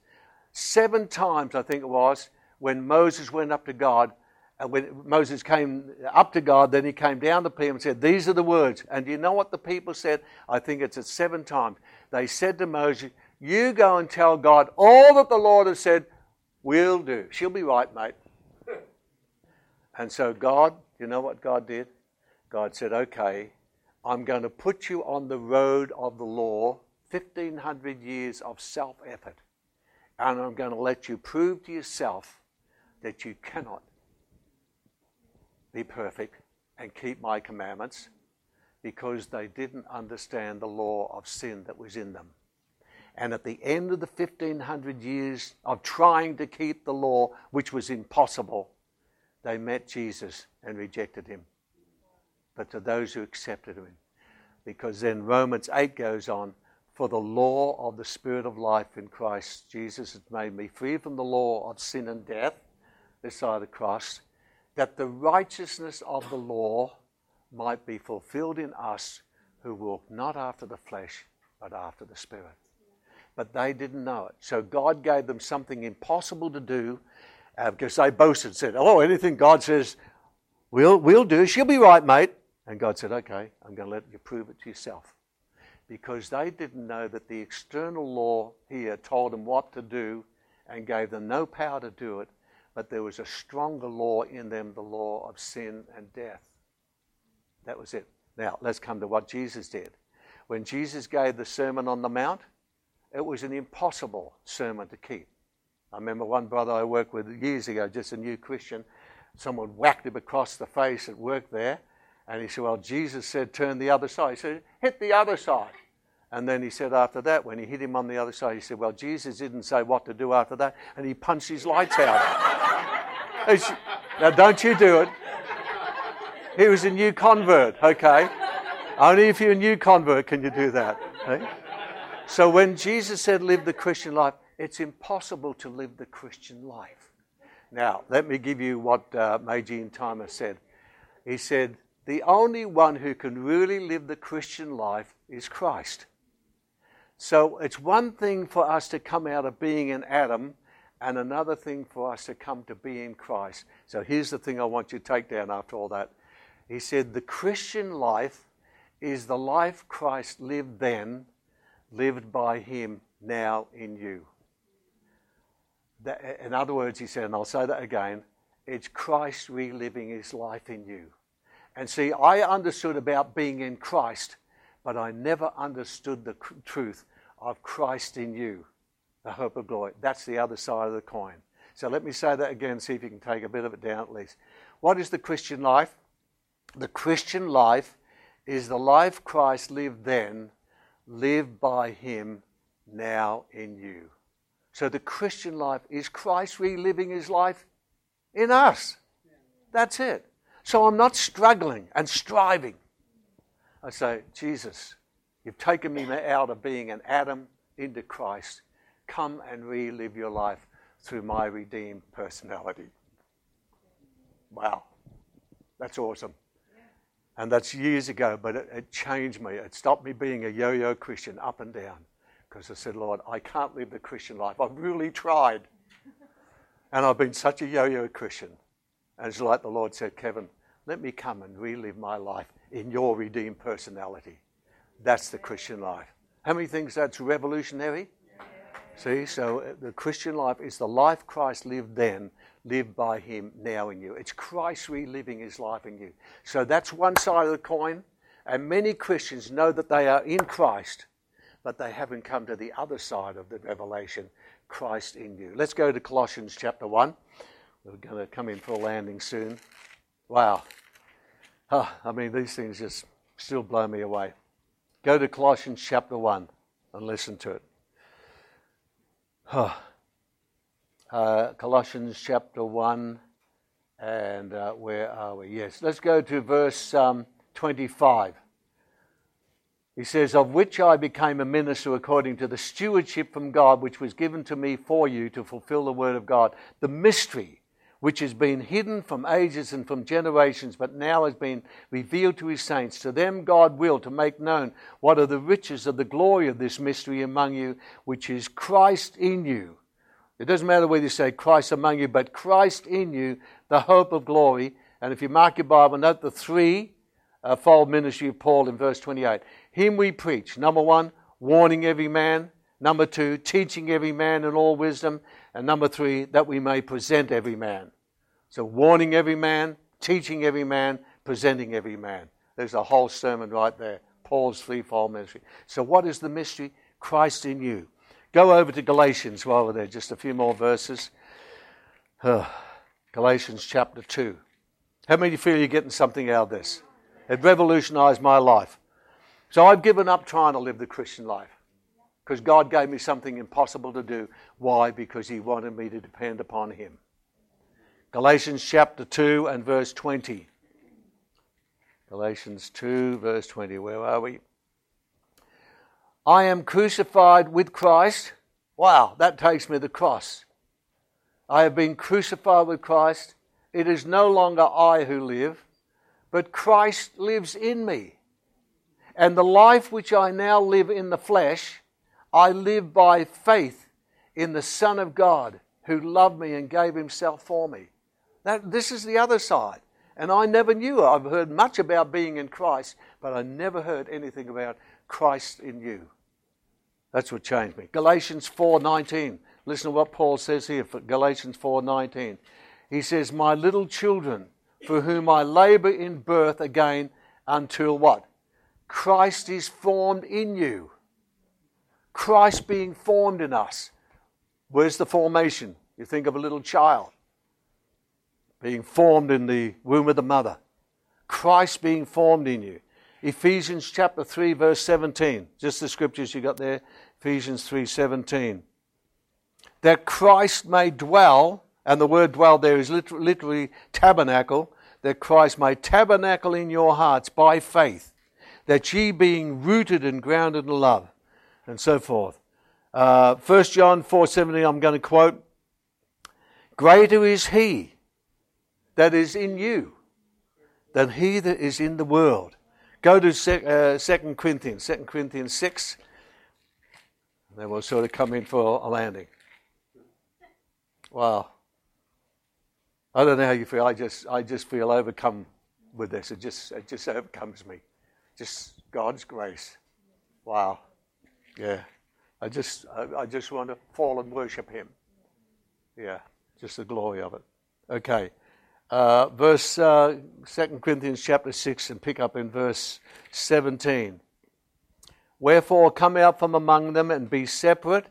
Seven times, I think it was, when Moses went up to God, and when Moses came up to God, then he came down to people and said, These are the words. And do you know what the people said? I think it's at seven times. They said to Moses, You go and tell God all that the Lord has said, We'll do. She'll be right, mate. And so God you know what God did? God said, okay, I'm going to put you on the road of the law, 1500 years of self effort, and I'm going to let you prove to yourself that you cannot be perfect and keep my commandments because they didn't understand the law of sin that was in them. And at the end of the 1500 years of trying to keep the law, which was impossible, they met Jesus and rejected him. But to those who accepted him, because then Romans 8 goes on, for the law of the Spirit of life in Christ Jesus has made me free from the law of sin and death, this side of the cross, that the righteousness of the law might be fulfilled in us who walk not after the flesh, but after the Spirit. But they didn't know it. So God gave them something impossible to do Um, because they boasted, said, Oh, anything God says, we'll, we'll do. She'll be right, mate. And God said, Okay, I'm going to let you prove it to yourself. Because they didn't know that the external law here told them what to do and gave them no power to do it, but there was a stronger law in them, the law of sin and death. That was it. Now, let's come to what Jesus did. When Jesus gave the Sermon on the Mount, it was an impossible sermon to keep. I remember one brother I worked with years ago, just a new Christian, someone whacked him across the face at work there, and he said, Well, Jesus said, turn the other side. He said, Hit the other side. And then he said after that, when he hit him on the other side, he said, Well, Jesus didn't say what to do after that. And he punched his lights out. now, don't you do it. He was a new convert, okay? Only if you're a new convert can you do that. Okay? So when Jesus said, Live the Christian life, it's impossible to live the Christian life. Now, let me give you what uh, Major said. He said, the only one who can really live the Christian life is Christ. So it's one thing for us to come out of being in Adam and another thing for us to come to be in Christ. So here's the thing I want you to take down after all that. He said, The Christian life is the life Christ lived then, lived by him now in you. That, in other words, he said, and I'll say that again, it's Christ reliving his life in you. And see, I understood about being in Christ, but I never understood the truth of Christ in you, the hope of glory. That's the other side of the coin. So let me say that again, see if you can take a bit of it down at least. What is the Christian life? The Christian life is the life Christ lived then, lived by Him now in you. So the Christian life is Christ reliving His life in us. That's it. So I'm not struggling and striving. I say, Jesus, you've taken me out of being an Adam into Christ. Come and relive your life through my redeemed personality. Wow, that's awesome. And that's years ago, but it, it changed me. It stopped me being a yo yo Christian up and down because I said, Lord, I can't live the Christian life. I've really tried. And I've been such a yo yo Christian. And it's like the Lord said, Kevin, let me come and relive my life in your redeemed personality. That's the Christian life. How many things that's revolutionary? See, so uh, the Christian life is the life Christ lived then, lived by Him now in you. It's Christ reliving His life in you. So that's one side of the coin. And many Christians know that they are in Christ, but they haven't come to the other side of the revelation Christ in you. Let's go to Colossians chapter 1. We're going to come in for a landing soon. Wow. Oh, I mean, these things just still blow me away. Go to Colossians chapter 1 and listen to it. Oh. Uh, Colossians chapter 1, and uh, where are we? Yes, let's go to verse um, 25. He says, Of which I became a minister according to the stewardship from God which was given to me for you to fulfill the word of God. The mystery which has been hidden from ages and from generations, but now has been revealed to his saints. To them God will to make known what are the riches of the glory of this mystery among you, which is Christ in you. It doesn't matter whether you say Christ among you, but Christ in you, the hope of glory. And if you mark your Bible, note the three uh, fold ministry of Paul in verse 28. Him we preach. Number one, warning every man. Number two, teaching every man in all wisdom. And number three, that we may present every man. So, warning every man, teaching every man, presenting every man. There's a whole sermon right there. Paul's threefold ministry. So, what is the mystery? Christ in you. Go over to Galatians while we're there, just a few more verses. Uh, Galatians chapter 2. How many feel you're getting something out of this? It revolutionized my life. So I've given up trying to live the Christian life because God gave me something impossible to do. Why? Because He wanted me to depend upon Him. Galatians chapter 2 and verse 20. Galatians 2, verse 20. Where are we? I am crucified with Christ. Wow, that takes me to the cross. I have been crucified with Christ. It is no longer I who live, but Christ lives in me. And the life which I now live in the flesh, I live by faith in the Son of God who loved me and gave himself for me. That, this is the other side. And I never knew. I've heard much about being in Christ, but I never heard anything about Christ in you. That's what changed me. Galatians 4:19. Listen to what Paul says here for Galatians 4:19. He says, "My little children, for whom I labor in birth again until what? Christ is formed in you. Christ being formed in us. Where's the formation? You think of a little child being formed in the womb of the mother. Christ being formed in you. Ephesians chapter 3 verse 17. Just the scriptures you got there. Ephesians 3:17. That Christ may dwell, and the word dwell there is literally tabernacle, that Christ may tabernacle in your hearts by faith, that ye being rooted and grounded in love, and so forth. Uh, 1 John 4:17 I'm going to quote, Greater is he that is in you than he that is in the world. Go to uh, 2 Corinthians, 2 Corinthians 6. And then we'll sort of come in for a landing. Wow. I don't know how you feel. I just, I just feel overcome with this. It just, it just overcomes me. Just God's grace. Wow. Yeah. I just, I, I just want to fall and worship Him. Yeah. Just the glory of it. Okay uh, verse uh, 2 Corinthians chapter 6 and pick up in verse 17. Wherefore come out from among them and be separate,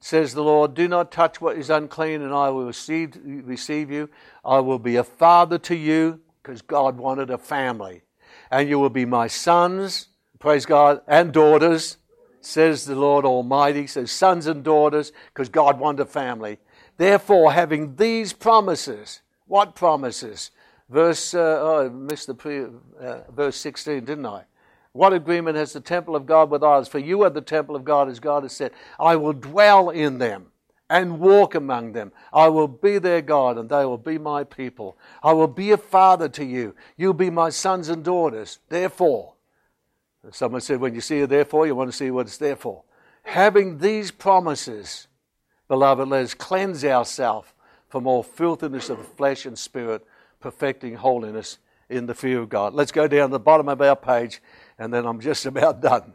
says the Lord. Do not touch what is unclean, and I will receive, receive you. I will be a father to you, because God wanted a family. And you will be my sons, praise God, and daughters, says the Lord Almighty. Says sons and daughters, because God wanted a family. Therefore, having these promises, what promises? Verse, uh, oh, I missed the pre, uh, verse 16, didn't I? What agreement has the temple of God with ours? For you are the temple of God, as God has said. I will dwell in them and walk among them. I will be their God, and they will be my people. I will be a father to you. You'll be my sons and daughters. Therefore, someone said, when you see a therefore, you want to see what it's there for. Having these promises, beloved, let us cleanse ourselves from all filthiness of the flesh and spirit, perfecting holiness in the fear of God. Let's go down to the bottom of our page, and then I'm just about done.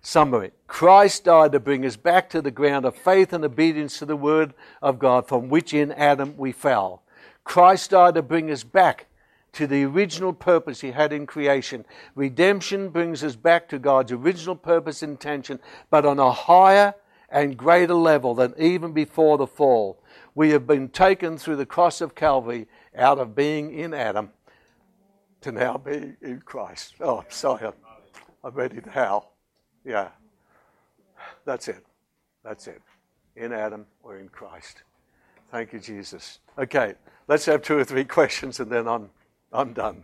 Summary Christ died to bring us back to the ground of faith and obedience to the Word of God, from which in Adam we fell. Christ died to bring us back to the original purpose He had in creation. Redemption brings us back to God's original purpose and intention, but on a higher and greater level than even before the fall. We have been taken through the cross of Calvary out of being in Adam to now be in Christ. Oh, I'm sorry. I'm, ready to howl. Yeah. That's it. That's it. In Adam or in Christ. Thank you, Jesus. Okay, let's have two or three questions and then I'm, I'm done.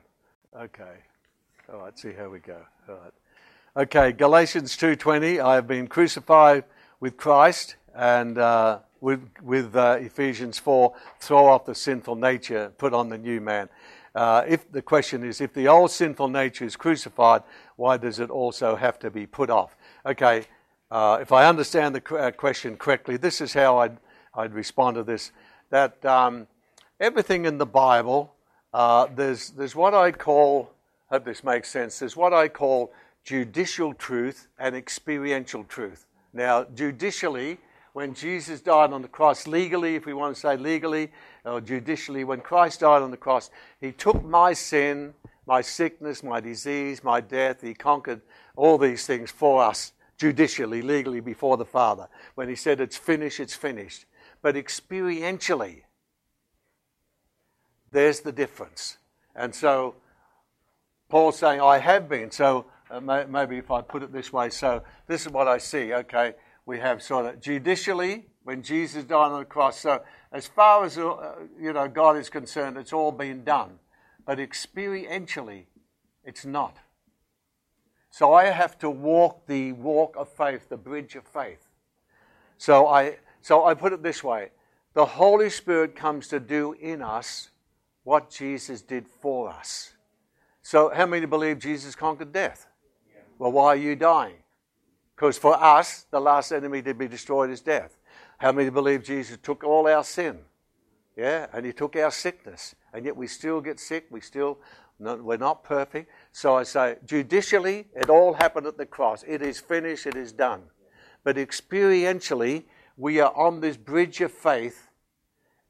Okay. All right, see how we go. All right. Okay, Galatians 2.20, I have been crucified with Christ and uh, with, with uh, Ephesians 4, throw off the sinful nature, put on the new man. Uh, if the question is, if the old sinful nature is crucified, why does it also have to be put off? Okay, uh, if I understand the uh, question correctly, this is how I'd, I'd respond to this. That um, everything in the Bible, uh, there's, there's what I call, I hope this makes sense, there's what I call judicial truth and experiential truth. Now, judicially, when Jesus died on the cross legally, if we want to say legally or judicially, when Christ died on the cross, he took my sin, my sickness, my disease, my death. He conquered all these things for us judicially, legally before the Father. When he said, It's finished, it's finished. But experientially, there's the difference. And so Paul's saying, I have been. So uh, may, maybe if I put it this way, so this is what I see. Okay, we have sort of judicially when Jesus died on the cross. So as far as uh, you know, God is concerned, it's all been done. But experientially, it's not. So I have to walk the walk of faith, the bridge of faith. So I, so I put it this way the Holy Spirit comes to do in us what Jesus did for us. So, how many believe Jesus conquered death? Yeah. Well, why are you dying? Because for us, the last enemy to be destroyed is death. How many believe Jesus took all our sin? Yeah, and he took our sickness. And yet we still get sick. We still, we're not perfect. So I say, judicially, it all happened at the cross. It is finished, it is done. But experientially, we are on this bridge of faith,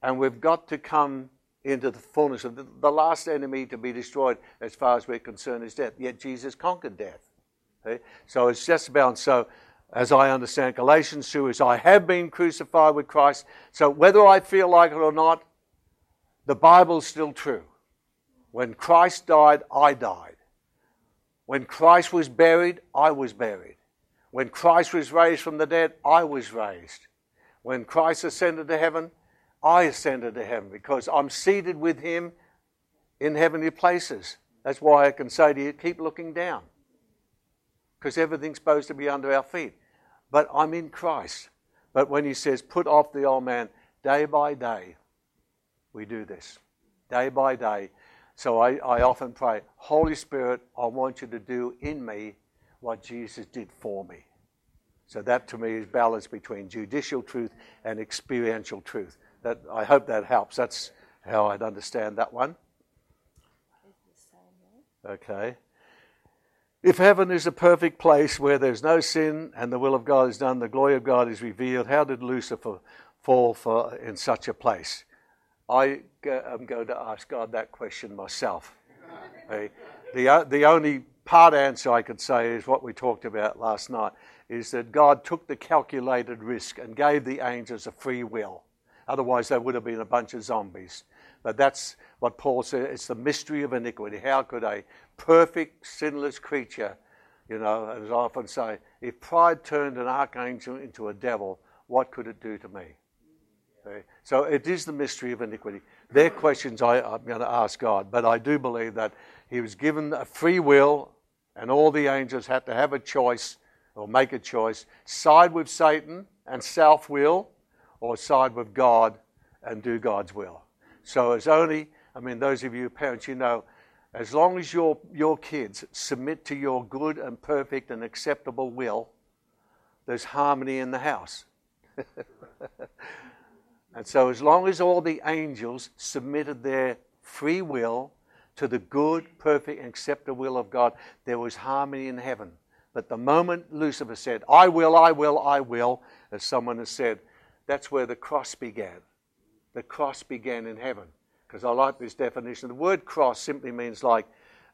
and we've got to come into the fullness of the, the last enemy to be destroyed, as far as we're concerned, is death. Yet Jesus conquered death. Okay? So it's just about so. As I understand Galatians 2 is I have been crucified with Christ. So whether I feel like it or not, the Bible's still true. When Christ died, I died. When Christ was buried, I was buried. When Christ was raised from the dead, I was raised. When Christ ascended to heaven, I ascended to heaven because I'm seated with him in heavenly places. That's why I can say to you, keep looking down. Because everything's supposed to be under our feet. But I'm in Christ. But when he says, put off the old man day by day, we do this. Day by day, so I, I often pray, Holy Spirit, I want you to do in me what Jesus did for me. So that to me is balance between judicial truth and experiential truth. That I hope that helps. That's how I'd understand that one. Okay. If heaven is a perfect place where there's no sin and the will of God is done, the glory of God is revealed, how did Lucifer fall for in such a place? I am going to ask God that question myself. The, uh, the only part answer I could say is what we talked about last night is that God took the calculated risk and gave the angels a free will. Otherwise, they would have been a bunch of zombies. But that's what Paul said it's the mystery of iniquity. How could a perfect, sinless creature, you know, as I often say, if pride turned an archangel into a devil, what could it do to me? So it is the mystery of iniquity. They're questions I, I'm going to ask God, but I do believe that He was given a free will, and all the angels had to have a choice or make a choice side with Satan and self will, or side with God and do God's will. So it's only, I mean, those of you parents, you know, as long as your, your kids submit to your good and perfect and acceptable will, there's harmony in the house. And so, as long as all the angels submitted their free will to the good, perfect, and acceptable will of God, there was harmony in heaven. But the moment Lucifer said, I will, I will, I will, as someone has said, that's where the cross began. The cross began in heaven. Because I like this definition. The word cross simply means like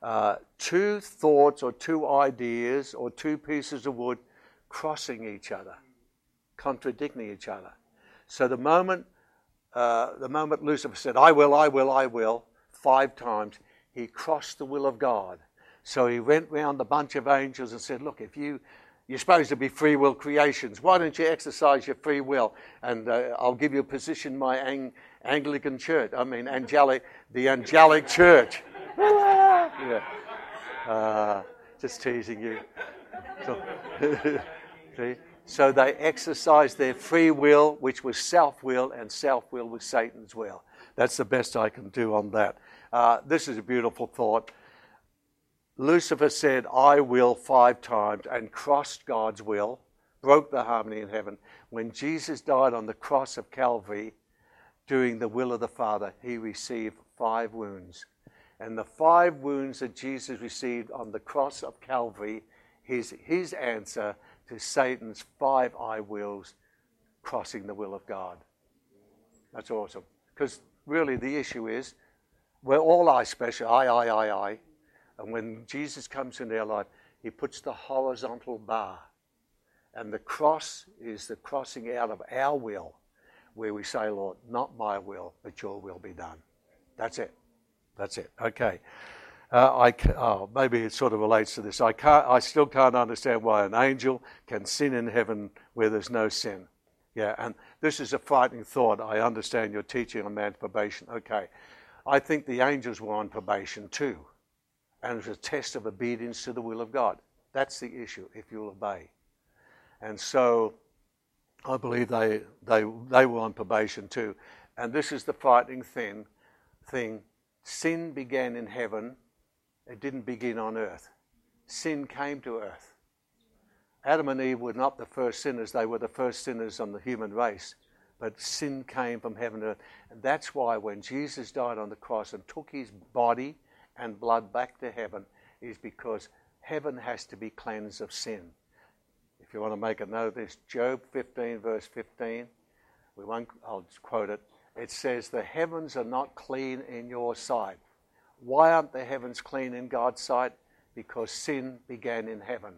uh, two thoughts or two ideas or two pieces of wood crossing each other, contradicting each other. So the moment, uh, the moment Lucifer said, I will, I will, I will, five times, he crossed the will of God. So he went round the bunch of angels and said, Look, if you, you're supposed to be free will creations, why don't you exercise your free will? And uh, I'll give you a position in my Ang- Anglican church, I mean, angelic, the angelic church. yeah. Uh, just teasing you. So, see? So they exercised their free will, which was self will, and self will was Satan's will. That's the best I can do on that. Uh, this is a beautiful thought. Lucifer said, I will five times and crossed God's will, broke the harmony in heaven. When Jesus died on the cross of Calvary, doing the will of the Father, he received five wounds. And the five wounds that Jesus received on the cross of Calvary, his, his answer to Satan's five I wills crossing the will of God. That's awesome. Because really the issue is we're all I special, I, I, I, I. And when Jesus comes into our life, he puts the horizontal bar. And the cross is the crossing out of our will, where we say, Lord, not my will, but your will be done. That's it. That's it. Okay. Uh, I oh, maybe it sort of relates to this. I can't. I still can't understand why an angel can sin in heaven where there's no sin. Yeah, and this is a frightening thought. I understand you're teaching on man's probation. Okay, I think the angels were on probation too, and it was a test of obedience to the will of God. That's the issue. If you'll obey, and so I believe they they they were on probation too, and this is the frightening thing. Thing, sin began in heaven it didn't begin on earth. Sin came to earth. Adam and Eve were not the first sinners, they were the first sinners on the human race. But sin came from heaven to earth. And that's why when Jesus died on the cross and took his body and blood back to heaven, is because heaven has to be cleansed of sin. If you want to make a note of this, Job 15, verse 15, we won't, I'll quote it. It says, The heavens are not clean in your sight. Why aren't the heavens clean in God's sight? Because sin began in heaven.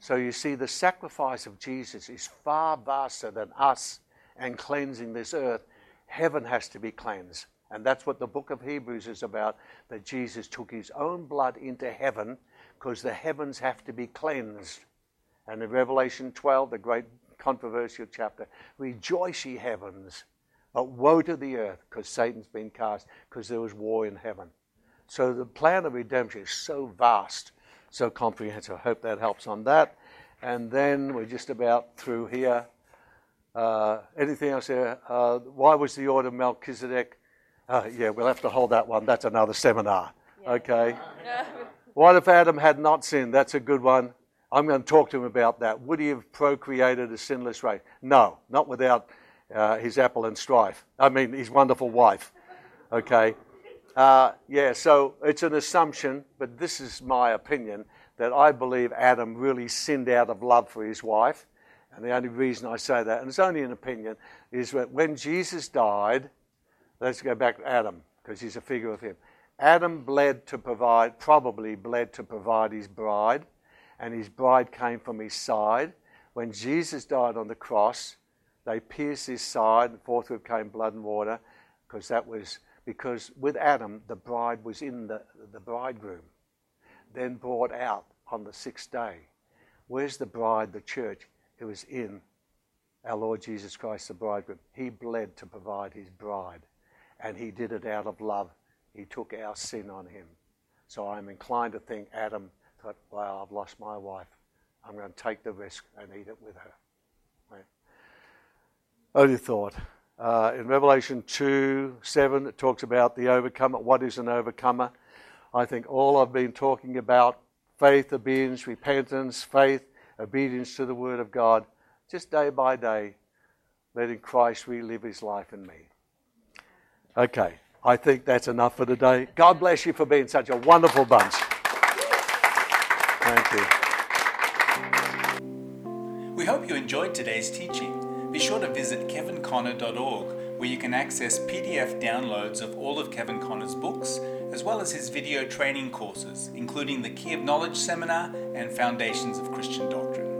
So you see, the sacrifice of Jesus is far vaster than us and cleansing this earth. Heaven has to be cleansed. And that's what the book of Hebrews is about that Jesus took his own blood into heaven because the heavens have to be cleansed. And in Revelation 12, the great controversial chapter, rejoice ye heavens, but woe to the earth because Satan's been cast because there was war in heaven. So the plan of redemption is so vast, so comprehensive. I hope that helps on that. And then we're just about through here. Uh, anything else here? Uh, why was the order Melchizedek? Uh, yeah, we'll have to hold that one. That's another seminar. Yeah. Okay. what if Adam had not sinned? That's a good one. I'm going to talk to him about that. Would he have procreated a sinless race? No, not without uh, his apple and strife. I mean, his wonderful wife. Okay. Uh, yeah, so it's an assumption, but this is my opinion that I believe Adam really sinned out of love for his wife. And the only reason I say that, and it's only an opinion, is that when Jesus died, let's go back to Adam, because he's a figure of him. Adam bled to provide, probably bled to provide his bride, and his bride came from his side. When Jesus died on the cross, they pierced his side, and forthwith came blood and water, because that was because with Adam, the bride was in the, the bridegroom, then brought out on the sixth day. Where's the bride, the church? It was in our Lord Jesus Christ, the bridegroom. He bled to provide his bride, and he did it out of love. He took our sin on him. So I'm inclined to think Adam thought, wow, I've lost my wife. I'm going to take the risk and eat it with her. Right? Only thought. Uh, in Revelation 2 7, it talks about the overcomer. What is an overcomer? I think all I've been talking about faith, obedience, repentance, faith, obedience to the Word of God, just day by day, letting Christ relive His life in me. Okay, I think that's enough for today. God bless you for being such a wonderful bunch. Thank you. We hope you enjoyed today's teaching. Be sure to visit kevinconner.org where you can access PDF downloads of all of Kevin Conner's books, as well as his video training courses, including the Key of Knowledge seminar and Foundations of Christian Doctrine.